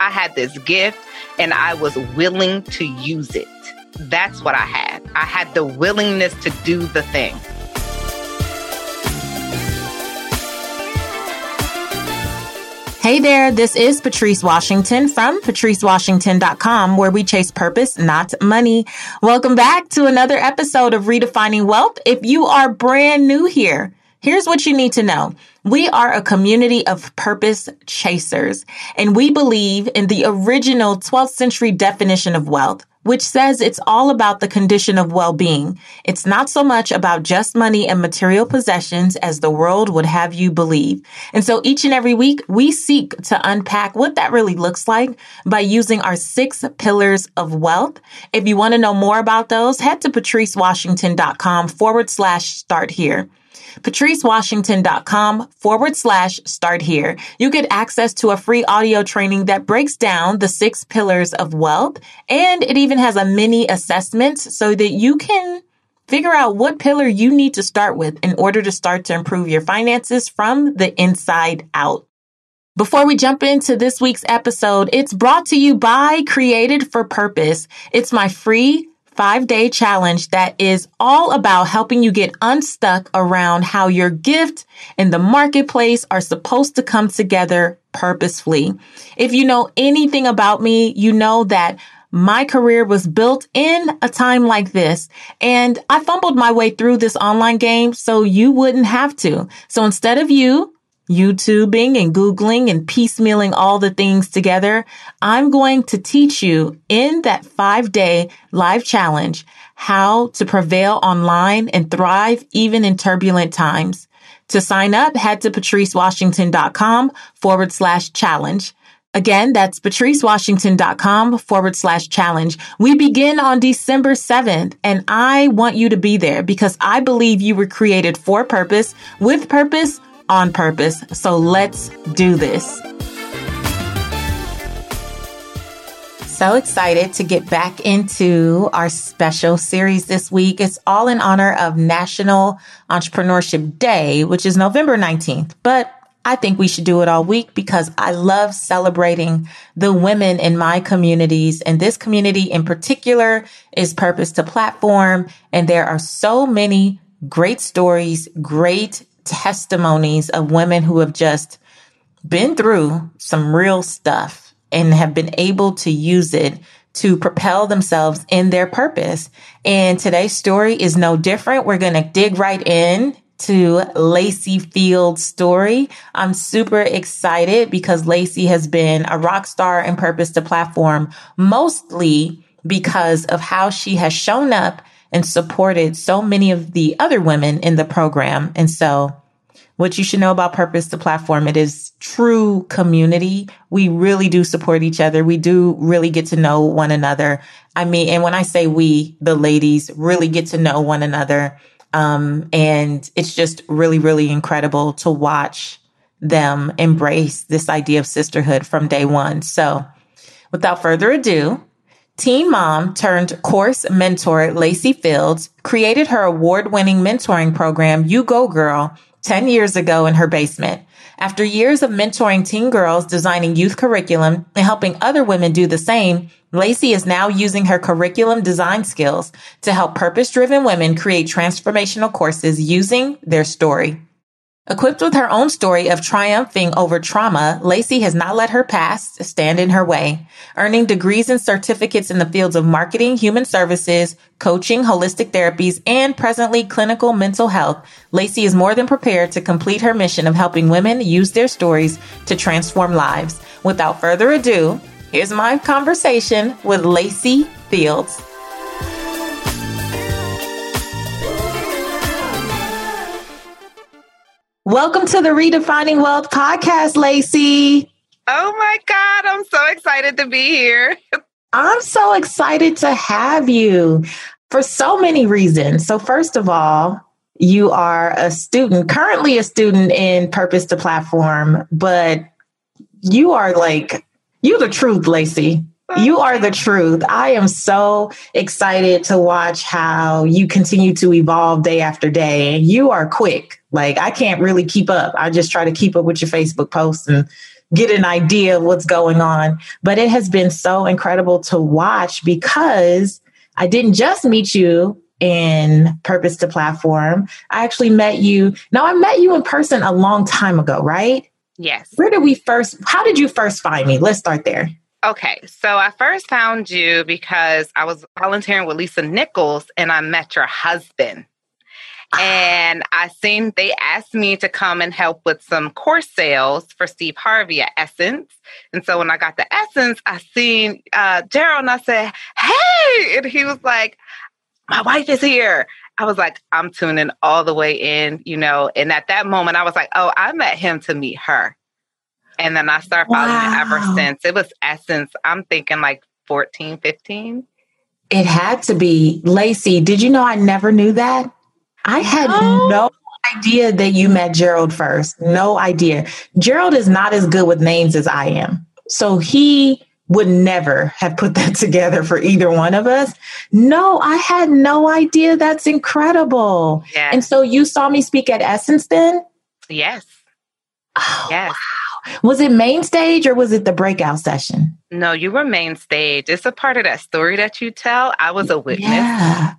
I had this gift and I was willing to use it. That's what I had. I had the willingness to do the thing. Hey there, this is Patrice Washington from patricewashington.com where we chase purpose, not money. Welcome back to another episode of Redefining Wealth. If you are brand new here, here's what you need to know. We are a community of purpose chasers, and we believe in the original 12th century definition of wealth, which says it's all about the condition of well-being. It's not so much about just money and material possessions as the world would have you believe. And so each and every week, we seek to unpack what that really looks like by using our six pillars of wealth. If you want to know more about those, head to patricewashington.com forward slash start here patricewashington.com forward slash start here. You get access to a free audio training that breaks down the six pillars of wealth. And it even has a mini assessment so that you can figure out what pillar you need to start with in order to start to improve your finances from the inside out. Before we jump into this week's episode, it's brought to you by Created for Purpose. It's my free five day challenge that is all about helping you get unstuck around how your gift and the marketplace are supposed to come together purposefully. If you know anything about me, you know that my career was built in a time like this and I fumbled my way through this online game so you wouldn't have to. So instead of you YouTubing and Googling and piecemealing all the things together, I'm going to teach you in that five day live challenge how to prevail online and thrive even in turbulent times. To sign up, head to patricewashington.com forward slash challenge. Again, that's patricewashington.com forward slash challenge. We begin on December 7th, and I want you to be there because I believe you were created for purpose, with purpose, on purpose. So let's do this. So excited to get back into our special series this week. It's all in honor of National Entrepreneurship Day, which is November 19th. But I think we should do it all week because I love celebrating the women in my communities. And this community in particular is Purpose 2 Platform. And there are so many great stories, great testimonies of women who have just been through some real stuff and have been able to use it to propel themselves in their purpose. And today's story is no different. We're going to dig right in to Lacy Field's story. I'm super excited because Lacy has been a rock star in Purpose 2 Platform, mostly because of how she has shown up and supported so many of the other women in the program. And so what you should know about Purpose 2 Platform, it is true community. We really do support each other. We do really get to know one another. I mean, and when I say we, the ladies really get to know one another. Um, and it's just really, really incredible to watch them embrace this idea of sisterhood from day one. So without further ado, Teen mom turned course mentor Lacy Fields created her award winning mentoring program, U Go Girl, 10 years ago in her basement. After years of mentoring teen girls, designing youth curriculum, and helping other women do the same, Lacy is now using her curriculum design skills to help purpose driven women create transformational courses using their story. Equipped with her own story of triumphing over trauma, Lacy has not let her past stand in her way. Earning degrees and certificates in the fields of marketing, human services, coaching, holistic therapies, and presently clinical mental health, Lacy is more than prepared to complete her mission of helping women use their stories to transform lives. Without further ado, here's my conversation with Lacy Fields. Welcome to the Redefining Wealth podcast, Lacy. Oh my God, I'm so excited to be here. I'm so excited to have you for so many reasons. So, first of all, you are a student, currently a student in Purpose 2 Platform, but you are like, you the truth, Lacy. You are the truth. I am so excited to watch how you continue to evolve day after day. You are quick Like I can't really keep up. I just try to keep up with your Facebook posts and mm-hmm. get an idea of what's going on. But it has been so incredible to watch because I didn't just meet you in Purpose 2 Platform. I actually met you. Now, I met you in person a long time ago, right? Yes. Where did we first, how did you first find me? Let's start there. Okay, so I first found you because I was volunteering with Lisa Nichols and I met your husband. And I seen they asked me to come and help with some course sales for Steve Harvey at Essence. And so when I got the Essence, I seen uh, Gerald and I said, Hey, and he was like, My wife is here. I was like, I'm tuning all the way in, you know. And at that moment, I was like, Oh, I met him to meet her. And then I started following wow. it ever since. It was Essence, I'm thinking like 14, 15. It had to be. Lacy, did you know I never knew that? I had no. no idea that you met Gerald first. No idea. Gerald is not as good with names as I am. So he would never have put that together for either one of us. No, I had no idea. That's incredible. Yes. And so you saw me speak at Essence then? Yes. Oh, yes. Wow. Was it main stage or was it the breakout session? No, you were main stage. It's a part of that story that you tell. I was a witness. Yeah.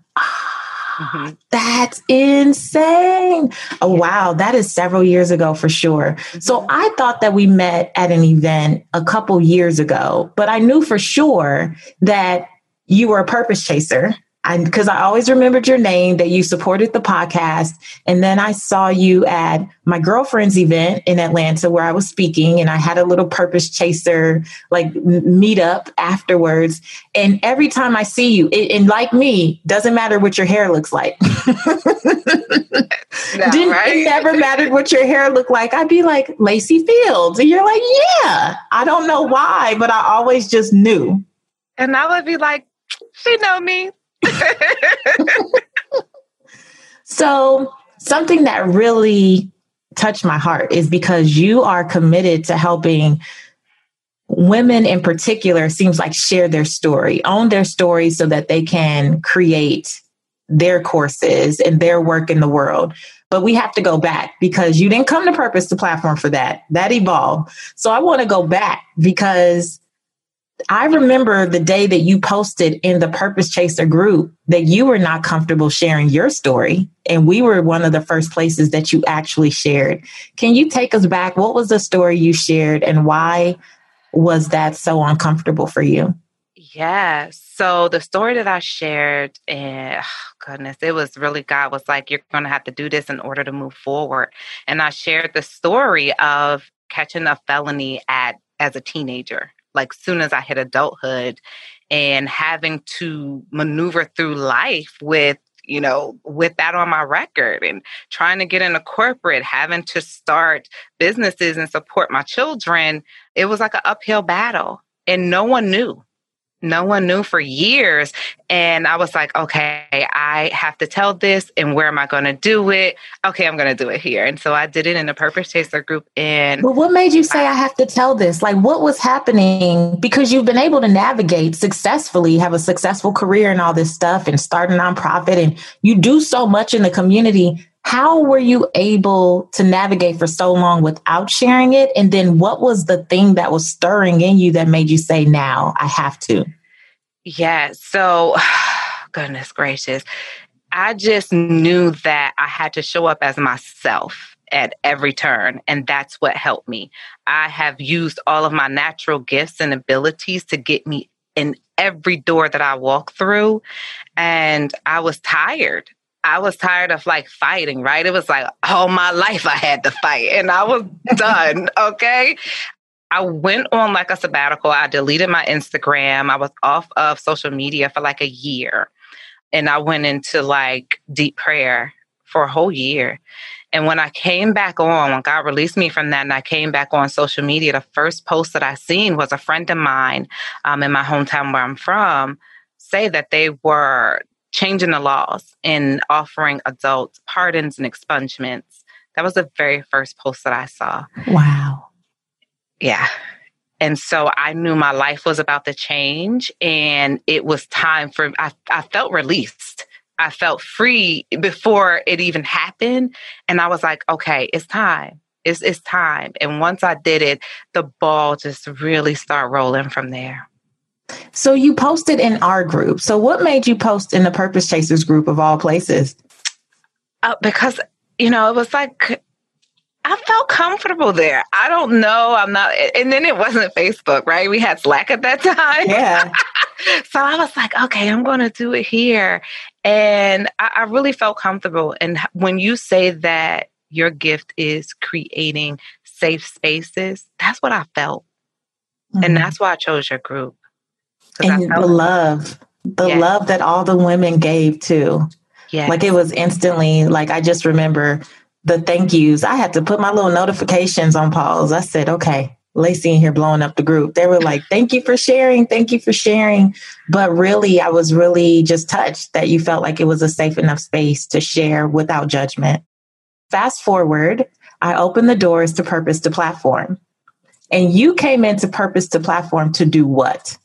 Mm-hmm. That's insane. Oh, wow. That is several years ago for sure. Mm-hmm. So I thought that we met at an event a couple years ago, but I knew for sure that you were a purpose chaser because I always remembered your name that you supported the podcast. And then I saw you at my girlfriend's event in Atlanta where I was speaking and I had a little purpose chaser like meetup afterwards. And every time I see you, it, and like me, doesn't matter what your hair looks like. Didn't, right? It never mattered what your hair looked like. I'd be like, Lacy Fields. And you're like, yeah, I don't know why, but I always just knew. And I would be like, she know me. So, something that really touched my heart is because you are committed to helping women in particular seems like share their story, own their story so that they can create their courses and their work in the world. But we have to go back because you didn't come to Purpose 2 Platform for that. That evolved. So I want to go back because I remember the day that you posted in the Purpose Chaser group that you were not comfortable sharing your story. And we were one of the first places that you actually shared. Can you take us back? What was the story you shared and why was that so uncomfortable for you? Yeah. So the story that I shared, and oh eh, goodness, it was really God was like, you're going to have to do this in order to move forward. And I shared the story of catching a felony at as a teenager like soon as I hit adulthood and having to maneuver through life with you know, with that on my record and trying to get into corporate, having to start businesses and support my children, it was like an uphill battle. And no one knew no one knew for years. And I was like, okay, I have to tell this. And where am I going to do it? Okay, I'm going to do it here. And so I did it in the Purpose Chaser group. And but what made you say I, I have to tell this? Like, what was happening? Because you've been able to navigate successfully, have a successful career and all this stuff, and start a nonprofit, and you do so much in the community. How were you able to navigate for so long without sharing it? And then what was the thing that was stirring in you that made you say, now I have to? Yeah. So, goodness gracious. I just knew that I had to show up as myself at every turn. And that's what helped me. I have used all of my natural gifts and abilities to get me in every door that I walk through. And I was tired. I was tired of like fighting, right? It was like all my life I had to fight and I was done. Okay. I went on like a sabbatical. I deleted my Instagram. I was off of social media for like a year. And I went into like deep prayer for a whole year. And when I came back on, when God released me from that and I came back on social media, the first post that I seen was a friend of mine um, in my hometown where I'm from say that they were changing the laws and offering adults pardons and expungements. That was the very first post that I saw. Wow. Yeah. And so I knew my life was about to change and it was time for, I, I felt released I felt free before it even happened. And I was like, okay, it's time. It's, it's time. And once I did it, the ball just really started rolling from there. So you posted in our group. So what made you post in the Purpose Chasers group of all places? Uh, because, you know, it was like, I felt comfortable there. I don't know. I'm not, and then it wasn't Facebook, right? We had Slack at that time. Yeah. so I was like, okay, I'm going to do it here. And I, I really felt comfortable. And when you say that your gift is creating safe spaces, that's what I felt. Mm-hmm. And that's why I chose your group. And the love, the yes. love that all the women gave too. Yeah. Like it was instantly, like I just remember the thank yous. I had to put my little notifications on pause. I said, okay, Lacy in here blowing up the group. They were like, thank you for sharing. Thank you for sharing. But really, I was really just touched that you felt like it was a safe enough space to share without judgment. Fast forward, I opened the doors to Purpose 2 Platform. And you came into Purpose 2 Platform to do what?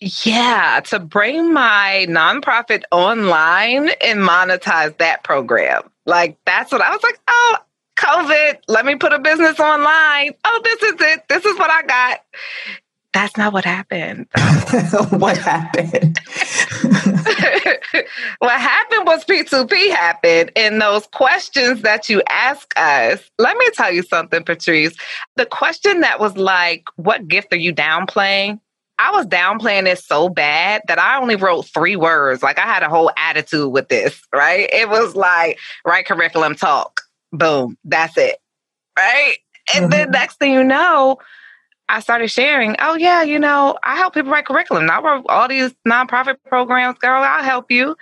Yeah, to bring my nonprofit online and monetize that program. Like, that's what I was like, oh, COVID, let me put a business online. Oh, this is it. This is what I got. That's not what happened. what happened? what happened was P2P happened. And those questions that you ask us, let me tell you something, Patrice. The question that was like, what gift are you downplaying? I was downplaying it so bad that I only wrote three words. Like I had a whole attitude with this, right? It was like, write curriculum talk. Boom. That's it. Right. And mm-hmm. then next thing you know, I started sharing, oh yeah, you know, I help people write curriculum. I wrote all these nonprofit programs, girl, I'll help you.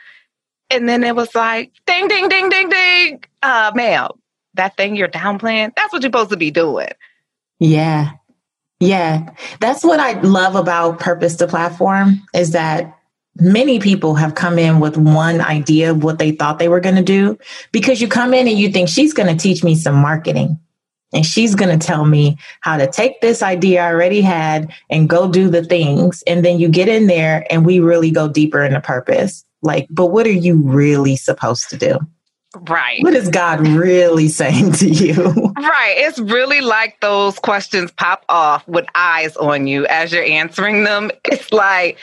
And then it was like, ding, ding, ding, ding, ding. Uh, ma'am, that thing you're downplaying, that's what you're supposed to be doing. Yeah. Yeah, that's what I love about Purpose 2 Platform is that many people have come in with one idea of what they thought they were going to do because you come in and you think she's going to teach me some marketing and she's going to tell me how to take this idea I already had and go do the things. And then you get in there and we really go deeper into purpose. Like, but what are you really supposed to do? Right. What is God really saying to you? Right. It's really like those questions pop off with eyes on you as you're answering them. It's like,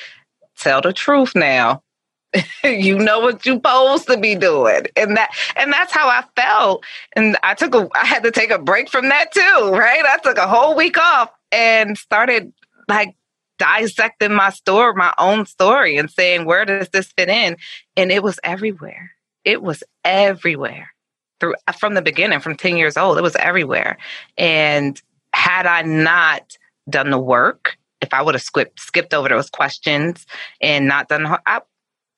tell the truth now. you know what you're supposed to be doing. And that and that's how I felt. And I took a I had to take a break from that too, right? I took a whole week off and started like dissecting my story, my own story and saying, where does this fit in? And it was everywhere it was everywhere through from the beginning, from 10 years old. It was everywhere. And had I not done the work, if I would have skipped, skipped over those questions and not done, I,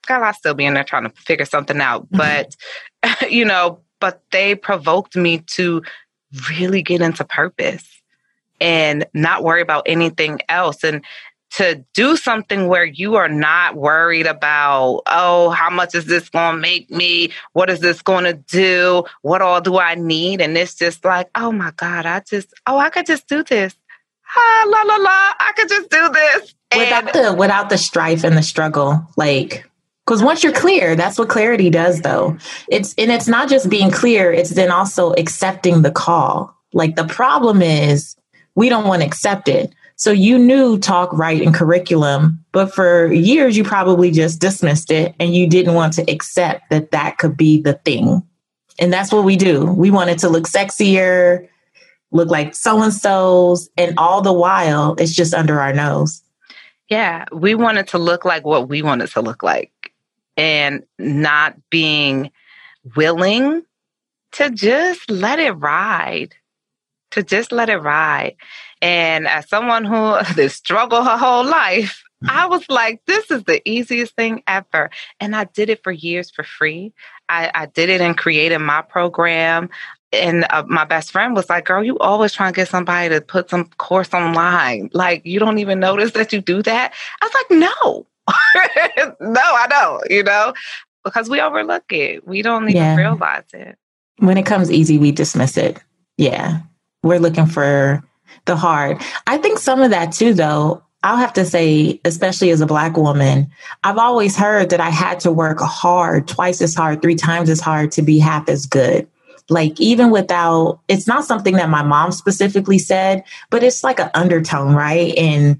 God, I'd still be in there trying to figure something out. Mm-hmm. But, you know, but they provoked me to really get into purpose and not worry about anything else. And to do something where you are not worried about, oh, how much is this going to make me? What is this going to do? What all do I need? And it's just like, oh my God, I just, oh, I could just do this. Ah, la la la, I could just do this. Without the without the strife and the struggle, like because once you're clear, that's what clarity does though. It's and it's not just being clear, it's then also accepting the call. Like the problem is we don't want to accept it. So you knew talk, write, and curriculum, but for years you probably just dismissed it and you didn't want to accept that that could be the thing. And that's what we do. We want it to look sexier, look like so and so's, and all the while it's just under our nose. Yeah, we want it to look like what we want it to look like and not being willing to just let it ride, to just let it ride. And as someone who has struggled her whole life, I was like, this is the easiest thing ever. And I did it for years for free. I, I did it and created my program. And uh, my best friend was like, girl, you always trying to get somebody to put some course online. Like, you don't even notice that you do that. I was like, no, no, I don't, you know, because we overlook it. We don't even yeah. realize it. When it comes easy, we dismiss it. Yeah. We're looking for the hard. I think some of that too, though, I'll have to say, especially as a Black woman, I've always heard that I had to work hard, twice as hard, three times as hard to be half as good. Like, even without, it's not something that my mom specifically said, but it's like an undertone, right? And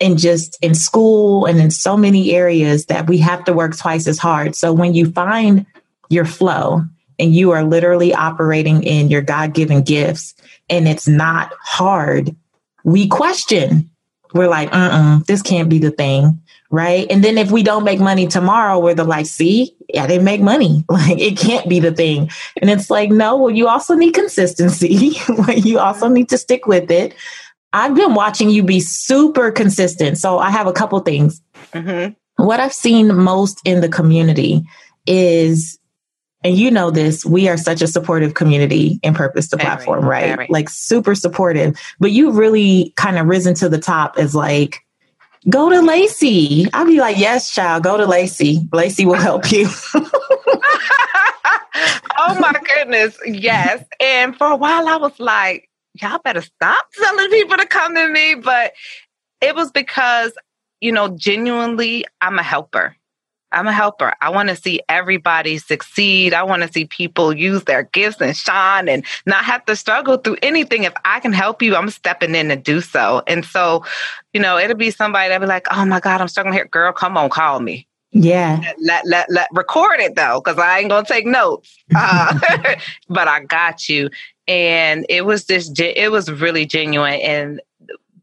and just in school and in so many areas that we have to work twice as hard. So when you find your flow and you are literally operating in your God given gifts and it's not hard, we question. We're like, uh uh this can't be the thing. Right. And then if we don't make money tomorrow, we're the like, see, yeah, they make money. Like it can't be the thing. And it's like, no, well, you also need consistency. you also need to stick with it. I've been watching you be super consistent. So I have a couple things. Mm-hmm. What I've seen most in the community is, and you know this, we are such a supportive community in Purpose 2 Platform, right? Very. Like super supportive. But you really kind of risen to the top as like, go to Lacy. I'll be like, yes, child, go to Lacy. Lacy will help you. oh my goodness. Yes. And for a while I was like, y'all better stop telling people to come to me. But it was because, you know, genuinely, I'm a helper. I'm a helper. I want to see everybody succeed. I want to see people use their gifts and shine and not have to struggle through anything. If I can help you, I'm stepping in to do so. And so, you know, it'll be somebody that'll be like, oh my God, I'm struggling here. Girl, come on, call me. Yeah. Let, let, let, record it though, because I ain't going to take notes. Uh, but I got you and it was just it was really genuine and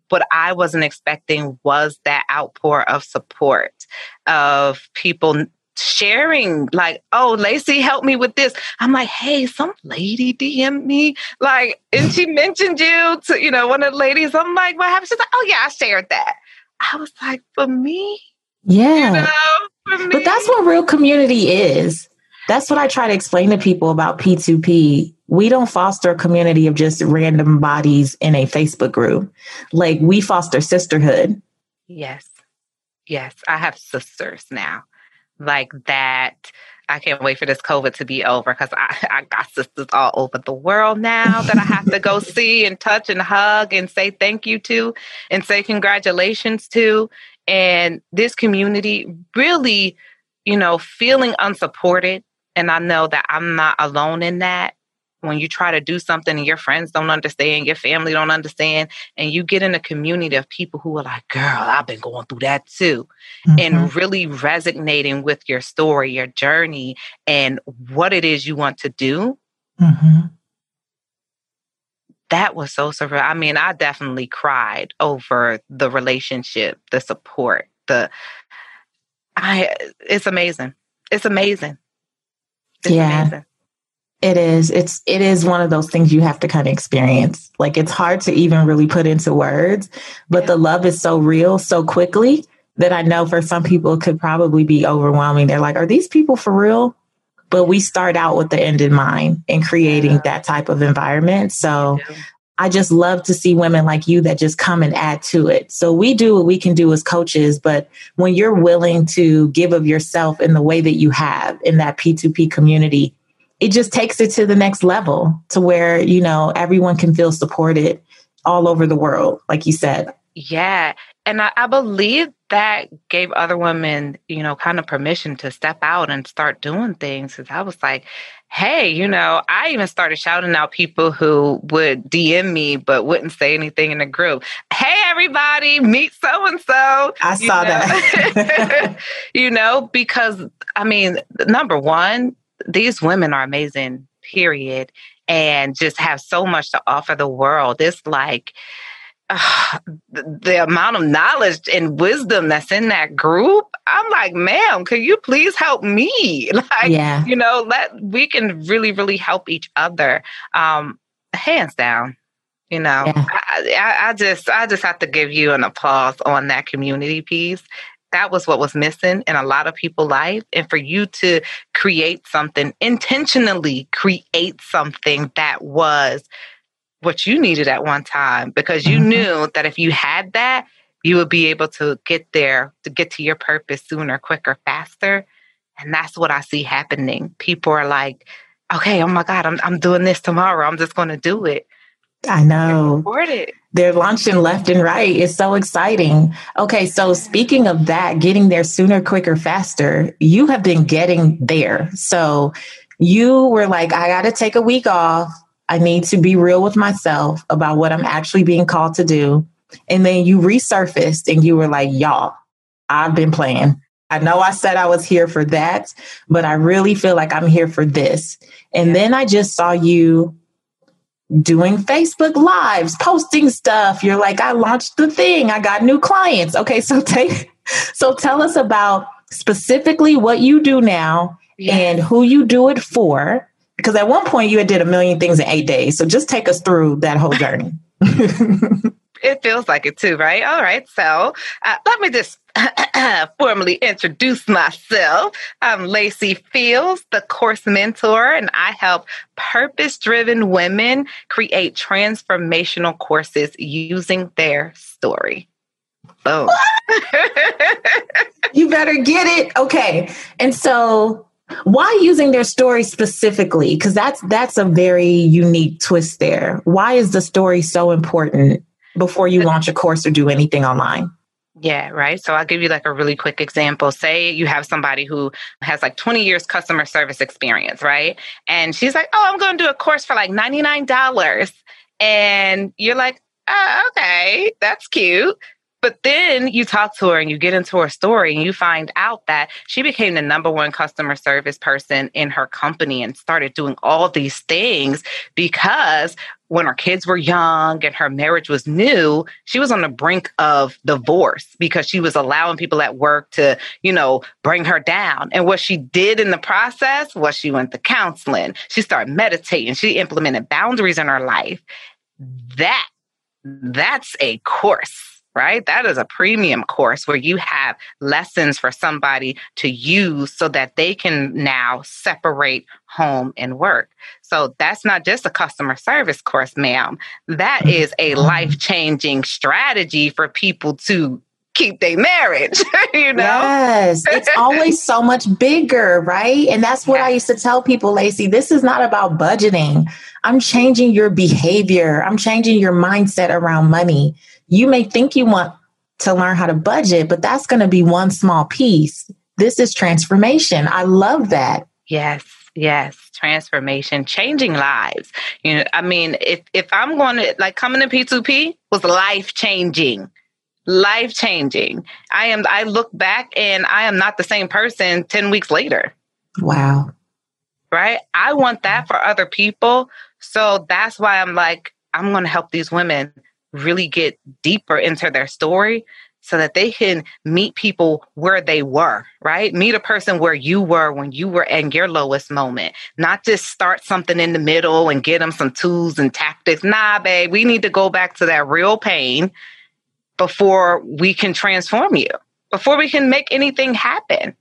what I wasn't expecting was that outpour of support of people sharing like oh lacy help me with this. I'm like hey some lady dm me like and she mentioned you to you know one of the ladies. I'm like what happened? She's like oh yeah i shared that. I was like for me? Yeah. you know, me. but that's what real community is that's what i try to explain to people about p2p we don't foster a community of just random bodies in a Facebook group. Like we foster sisterhood. Yes. Yes. I have sisters now. Like that. I can't wait for this COVID to be over because I, I got sisters all over the world now that I have to go see and touch and hug and say thank you to and say congratulations to. And this community really, you know, feeling unsupported. And I know that I'm not alone in that when you try to do something and your friends don't understand, your family don't understand, and you get in a community of people who are like, girl, I've been going through that too. Mm-hmm. And really resonating with your story, your journey, and what it is you want to do. Mm-hmm. That was so surreal. I mean, I definitely cried over the relationship, the support, the I it's amazing. It's amazing. It's yeah. Amazing. It is. It's it is one of those things you have to kind of experience. Like it's hard to even really put into words, but yeah. the love is so real so quickly that I know for some people it could probably be overwhelming. They're like, "Are these people for real?" But we start out with the end in mind in creating yeah. that type of environment. So I just love to see women like you that just come and add to it. So we do what we can do as coaches, but when you're willing to give of yourself in the way that you have in that P2P community, it just takes it to the next level to where, you know, everyone can feel supported all over the world, like you said. Yeah. And I, I believe that gave other women, you know, kind of permission to step out and start doing things. Cause I was like, hey, you know, I even started shouting out people who would DM me but wouldn't say anything in the group. Hey, everybody, meet so and so. I saw know? that. you know, because I mean, number one, these women are amazing, period, and just have so much to offer the world. It's like, uh, the, the amount of knowledge and wisdom that's in that group, I'm like, ma'am, can you please help me? Like, yeah. you know, let we can really, really help each other. Um, hands down. You know, yeah. I, I, I just I just have to give you an applause on that community piece that was what was missing in a lot of people's life and for you to create something intentionally create something that was what you needed at one time because you mm-hmm. knew that if you had that you would be able to get there to get to your purpose sooner quicker faster and that's what i see happening people are like okay oh my god i'm, I'm doing this tomorrow i'm just going to do it i know They're launching left and right. It's so exciting. Okay, so speaking of that, getting there sooner, quicker, faster, you have been getting there. So you were like, I got to take a week off. I need to be real with myself about what I'm actually being called to do. And then you resurfaced and you were like, y'all, I've been playing. I know I said I was here for that, but I really feel like I'm here for this. And then I just saw you doing Facebook lives, posting stuff. You're like, I launched the thing. I got new clients. Okay. So take, so tell us about specifically what you do now and who you do it for. Because at one point you had did a million things in eight days. So just take us through that whole journey. it feels like it too, right? All right. So uh, let me just formally introduce myself. I'm Lacy Fields, the course mentor, and I help purpose driven women create transformational courses using their story. Boom. you better get it. Okay. And so why using their story specifically because that's that's a very unique twist there why is the story so important before you launch a course or do anything online yeah, right. So I'll give you like a really quick example. Say you have somebody who has like 20 years customer service experience, right? And she's like, "Oh, I'm going to do a course for like $99." And you're like, oh, "Okay, that's cute." But then you talk to her and you get into her story and you find out that she became the number one customer service person in her company and started doing all these things because when her kids were young and her marriage was new, she was on the brink of divorce because she was allowing people at work to, you know, bring her down. And what she did in the process was she went to counseling. She started meditating. She implemented boundaries in her life. That, that's a course right? That is a premium course where you have lessons for somebody to use so that they can now separate home and work. So that's not just a customer service course, ma'am. That mm-hmm. a life changing strategy for people to keep their marriage, you know? Yes. It's always so much bigger, right? And that's what I used to tell people, Lacy. This is not about budgeting. I'm changing your behavior. I'm changing your mindset around money you may think you want to learn how to budget, but that's going to be one small piece. This is transformation. I love that. Yes. Yes, transformation, changing lives. You know, I mean, if if I'm going to like coming to P2P was life changing. Life changing. I am I look back and I am not the same person 10 weeks later. Wow. Right? I want that for other people. So that's why I'm like I'm going to help these women really get deeper into their story so that they can meet people where they were, right? Meet a person where you were when you were in your lowest moment, not just start something in the middle and get them some tools and tactics. Nah, babe, we need to go back to that real pain before we can transform you, before we can make anything happen.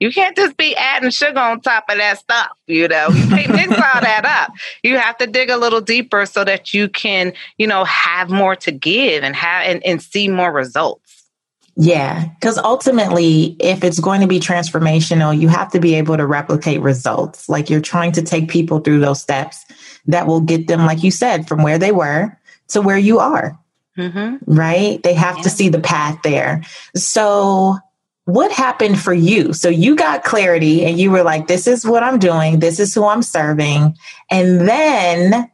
You can't just be adding sugar on top of that stuff, you know. You can't mix all that up. You have to dig a little deeper so that you can, you know, have more to give and have and, and see more results. Yeah, because ultimately, if it's going to be transformational, you have to be able to replicate results. Like you're trying to take people through those steps that will get them, like you said, from where they were to where you are. Mm-hmm. Right? They have yeah. to see the path there. So, what happened for you? So you got clarity and you were like, this is what I'm doing. This is who I'm serving. And then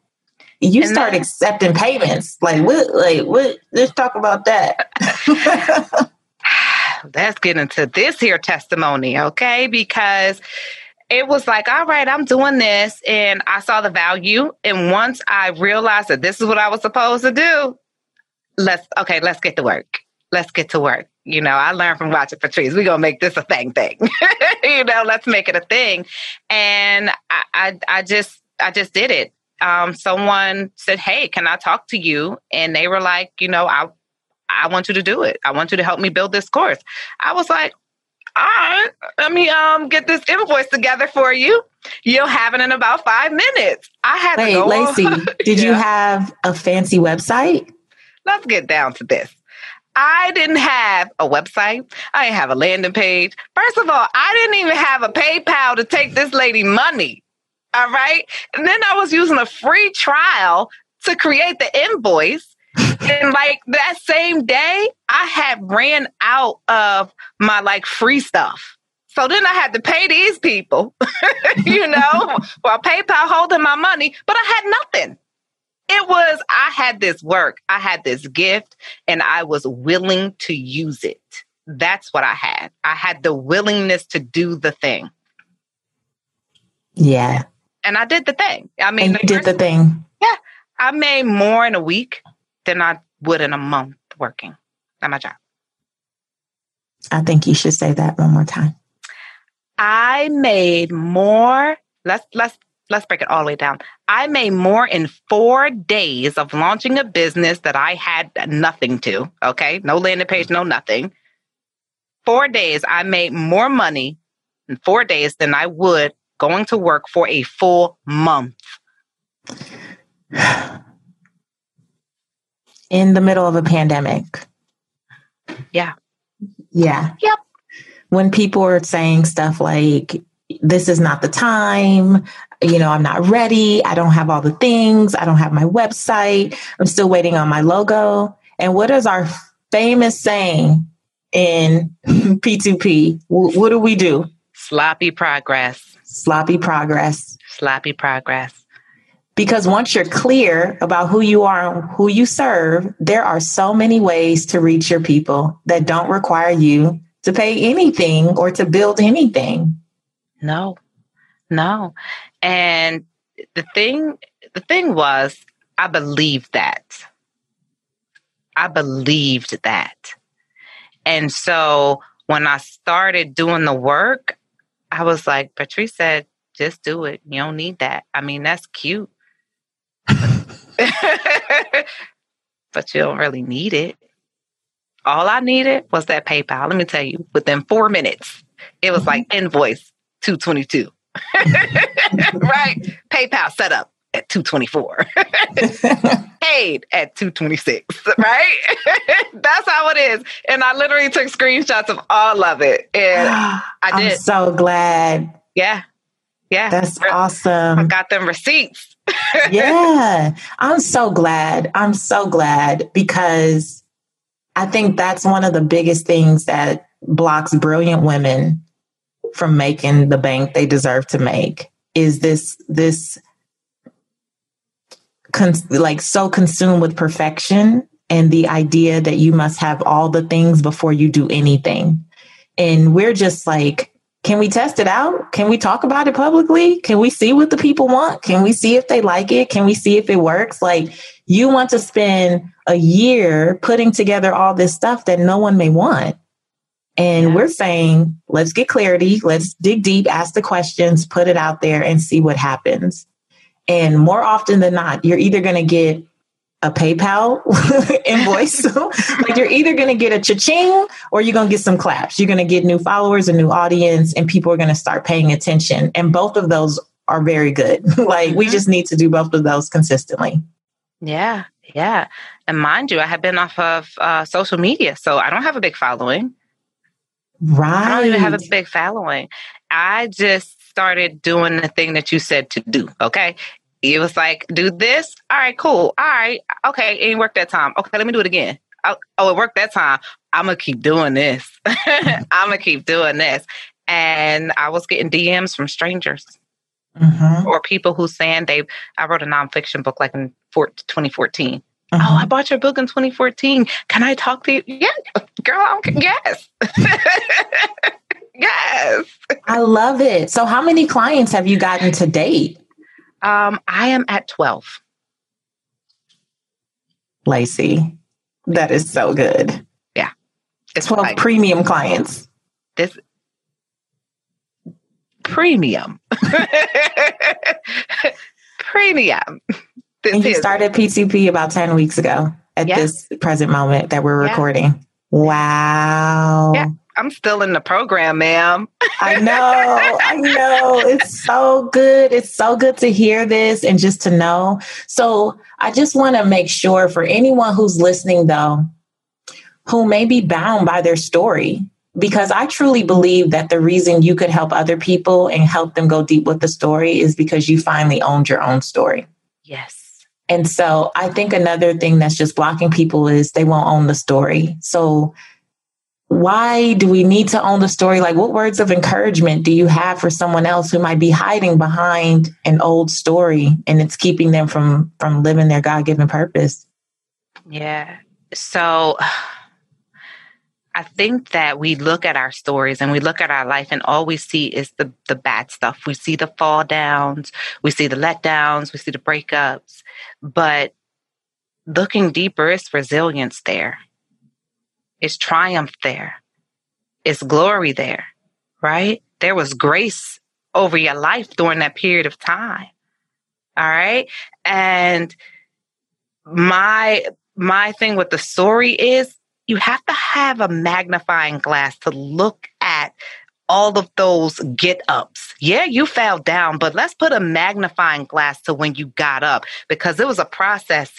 you and start then, accepting payments. Like what, like what, let's talk about that. let's get into this here testimony. Okay. Because it was like, all right, I'm doing this. And I saw the value. And once I realized that this is what I was supposed to do, let's, okay, let's get to work. Let's get to work you know, I learned from watching Patrice. We're gonna make this a thing thing. you know, let's make it a thing. And I, I, I just I just did it. Um, someone said, Hey, can I talk to you? And they were like, you know, I I want you to do it. I want you to help me build this course. I was like, all right, let me um get this invoice together for you. You'll have it in about five minutes. I had Wait, to go Lacy, did yeah. you have a fancy website? Let's get down to this. I didn't have a website. I didn't have a landing page. First of all, I didn't even have a PayPal to take this lady money. All right. And then I was using a free trial to create the invoice. and like that same day, I had ran out of my like free stuff. So then I had to pay these people, you know, while PayPal holding my money, but I had nothing. It was, I had this work, I had this gift, and I was willing to use it. That's what I had. I had the willingness to do the thing. Yeah. And I did the thing. I mean, and you did the thing. Yeah. I made more in a week than I would in a month working at my job. I think you should say that one more time. I made more. Let's let's let's break it all the way down. I made more in four days of launching a business that I had nothing to. Okay, no landing page, no nothing. Four days, I made more money in four days than I would going to work for a full month. In the middle of a pandemic. Yeah. Yeah. Yep when people are saying stuff like, this is not the time, you know, I'm not ready, I don't have all the things, I don't have my website, I'm still waiting on my logo. And what is our famous saying in P2P? what do we do? Sloppy progress. Sloppy progress. Sloppy progress. Because once you're clear about who you are and who you serve, there are so many ways to reach your people that don't require you to pay anything or to build anything. No, no. And the thing, the thing was, I believed that. I believed that. And so when I started doing the work, I was like, Patrice said, just do it. You don't need that. I mean, that's cute. but you don't really need it. All I needed was that PayPal. Let me tell you, within four minutes, it was like mm-hmm. invoice 222. right? PayPal set up at 224. Paid at 226, right? That's how it is. And I literally took screenshots of all of it. And I did. I'm so glad. Yeah. Yeah. That's awesome. I got them receipts. yeah. I'm so glad. I'm so glad because I think that's one of the biggest things that blocks brilliant women from making the bank they deserve to make. Is this this like so consumed with perfection and the idea that you must have all the things before you do anything? And we're just like can we test it out? Can we talk about it publicly? Can we see what the people want? Can we see if they like it? Can we see if it works? Like you want to spend a year putting together all this stuff that no one may want. And yeah. we're saying, let's get clarity, let's dig deep, ask the questions, put it out there and see what happens. And more often than not, you're either going to get a PayPal invoice. like you're either going to get a cha-ching or you're going to get some claps. You're going to get new followers, a new audience, and people are going to start paying attention. And both of those are very good. like mm-hmm. we just need to do both of those consistently. Yeah, yeah. And mind you, I have been off of uh, social media, so I don't have a big following. Right. I don't even have a big following. I just started doing the thing that you said to do. Okay. It was like, do this. All right, cool. All right. Okay. It didn't work that time. Okay, let me do it again. Oh, oh it worked that time. I'm going to keep doing this. I'm going to keep doing this. And I was getting DMs from strangers mm-hmm. or people who saying they I wrote a nonfiction book like in 2014. Mm-hmm. Oh, I bought your book in 2014. Can I talk to you? Yeah, girl. I'm yes, yes. I love it. So, how many clients have you gotten to date? Um, I am at 12. Lacy, that is so good. Yeah, it's 12 like, premium clients. This premium. premium. This and you is. started P2P about 10 weeks ago at this present moment that we're recording. Wow. Yeah. I'm still in the program, ma'am. I know. I know. It's so good. It's so good to hear this and just to know. So I just want to make sure for anyone who's listening, though, who may be bound by their story, because I truly believe that the reason you could help other people and help them go deep with the story is because you finally owned your own story. Yes. And so I think another thing that's just blocking people is they won't own the story. So why do we need to own the story? Like, what words of encouragement do you have for someone else who might be hiding behind an old story and it's keeping them from from living their God given purpose? Yeah. So I think that we look at our stories and we look at our life and all we see is the the bad stuff. We see the fall downs, we see the letdowns, we see the breakups, but looking deeper is resilience there. It's triumph there. It's glory there, right? There was grace over your life during that period of time. All right? And my my thing with the story is you have to have a magnifying glass to look at all of those get ups. Yeah, you fell down, but let's put a magnifying glass to when you got up because it was a process.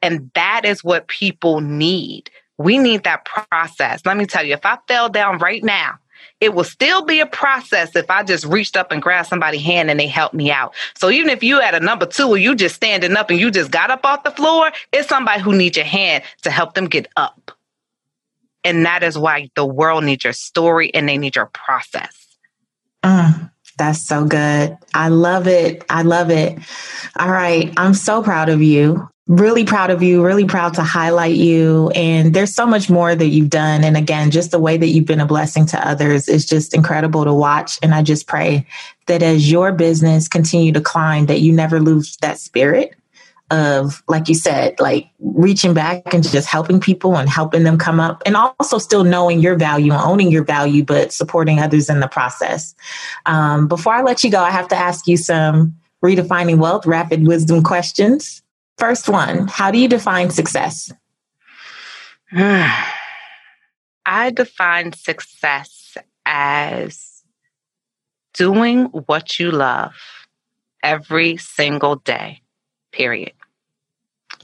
And that is what people need. We need that process. Let me tell you, if I fell down right now, it will still be a process if I just reached up and grabbed somebody's hand and they helped me out. So even if you at a number two or you just standing up and you just got up off the floor, it's somebody who needs your hand to help them get up. And that is why the world needs your story and they need your process. Mm, that's so good. I love it. I love it. All right. I'm so proud of you really proud of you, really proud to highlight you. And there's so much more that you've done. And again, just the way that you've been a blessing to others is just incredible to watch. And I just pray that as your business continue to climb, that you never lose that spirit of, like you said, like reaching back and just helping people and helping them come up and also still knowing your value and owning your value, but supporting others in the process. Um, before I let you go, I have to ask you some redefining wealth rapid wisdom questions. First one How do you define success? I define success as doing what you love every single day, period.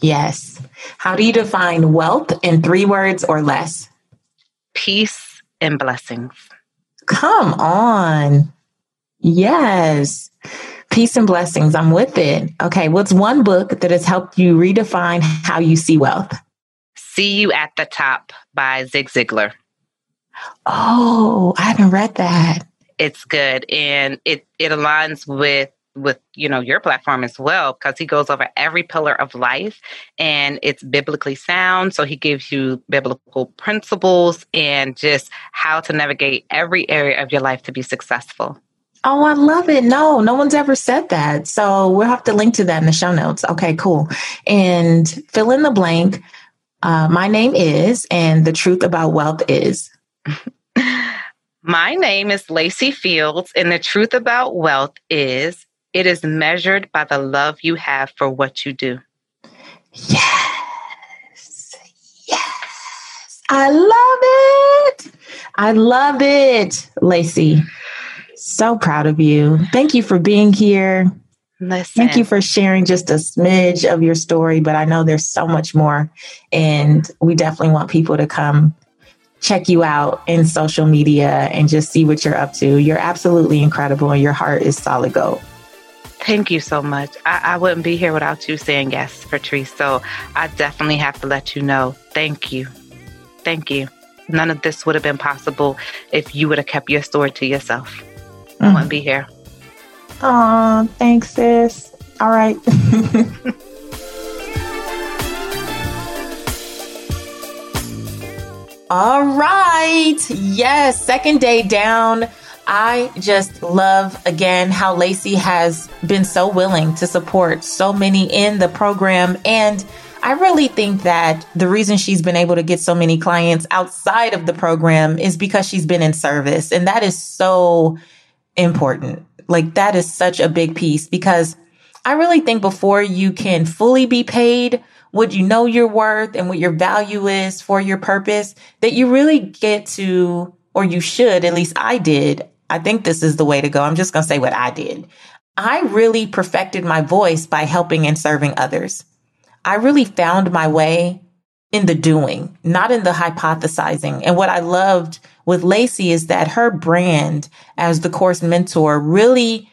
Yes. How do you define wealth in three words or less? Peace and blessings. Come on. Yes. Peace and blessings. I'm with it. Okay. What's one book that has helped you redefine how you see wealth? See You at the Top by Zig Ziglar. Oh, I haven't read that. It's good. And it, it aligns with with you know your platform as well because he goes over every pillar of life and it's biblically sound so he gives you biblical principles and just how to navigate every area of your life to be successful Oh, I love it. No, no one's ever said that. So we'll have to link to that in the show notes. Okay, cool. And fill in the blank. Uh, my name is, and the truth about wealth is. my name is Lacy Fields, and the truth about wealth is it is measured by the love you have for what you do. Yes. Yes. I love it. I love it, Lacy. So proud of you. Thank you for being here. Listen. Thank you for sharing just a smidge of your story, but I know there's so much more. And we definitely want people to come check you out in social media and just see what you're up to. You're absolutely incredible and your heart is solid gold. Thank you so much. I, I wouldn't be here without you saying yes, Patrice. So I definitely have to let you know. Thank you. Thank you. None of this would have been possible if you would have kept your story to yourself. I mm. wouldn't be here. Oh, thanks, sis. All right. All right. Yes, second day down. I just love again how Lacy has been so willing to support so many in the program. And I really think that the reason she's been able to get so many clients outside of the program is because she's been in service. And that is so important. Like that is such a big piece because I really think before you can fully be paid what you know your worth and what your value is for your purpose, that you really get to, or you should, at least I did. I think this is the way to go. I'm just going to say what I did. I really perfected my voice by helping and serving others. I really found my way in the doing, not in the hypothesizing. And what I loved with Lacy is that her brand as the course mentor really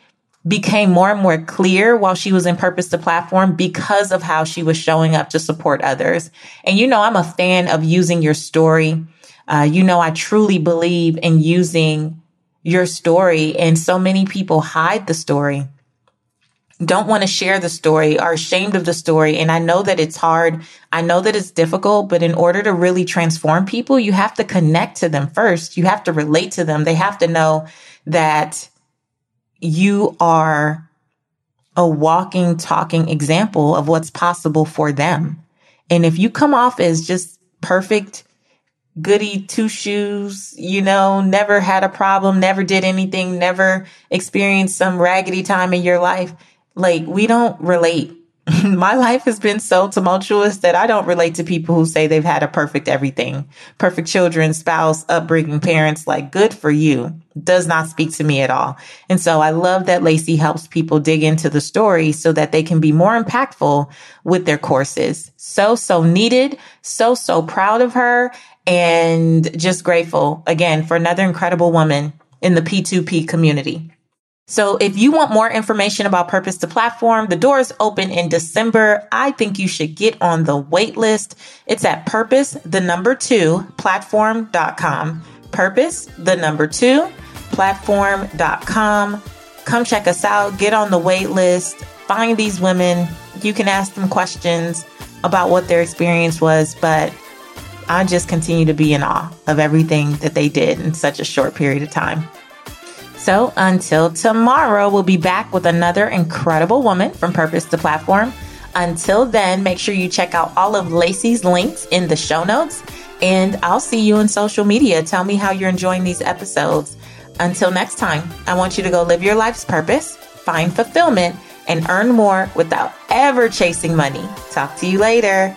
became more and more clear while she was in Purpose 2 Platform because of how she was showing up to support others. And you know, I'm a fan of using your story. Uh, you know, I truly believe in using your story, and so many people hide the story don't want to share the story, are ashamed of the story. And I know that it's hard. I know that it's difficult, but in order to really transform people, you have to connect to them first. You have to relate to them. They have to know that you are a walking, talking example of what's possible for them. And if you come off as just perfect, goody two shoes, you know, never had a problem, never did anything, never experienced some raggedy time in your life, like we don't relate. My life has been so tumultuous that I don't relate to people who say they've had a perfect everything, perfect children, spouse, upbringing, parents. Like, good for you. Does not speak to me at all. And so I love that Lacy helps people dig into the story so that they can be more impactful with their courses. So, so needed. So, so proud of her and just grateful again for another incredible woman in the P2P community. So if you want more information about Purpose 2 Platform, the doors open in December. I think you should get on the wait list. It's at purpose, the number two, platform.com. Purpose, the number two, platform.com. Come check us out. Get on the wait list. Find these women. You can ask them questions about what their experience was, but I just continue to be in awe of everything that they did in such a short period of time. So until tomorrow, we'll be back with another incredible woman from Purpose 2 Platform. Until then, make sure you check out all of Lacy's links in the show notes. And I'll see you in social media. Tell me how you're enjoying these episodes. Until next time, I want you to go live your life's purpose, find fulfillment, and earn more without ever chasing money. Talk to you later.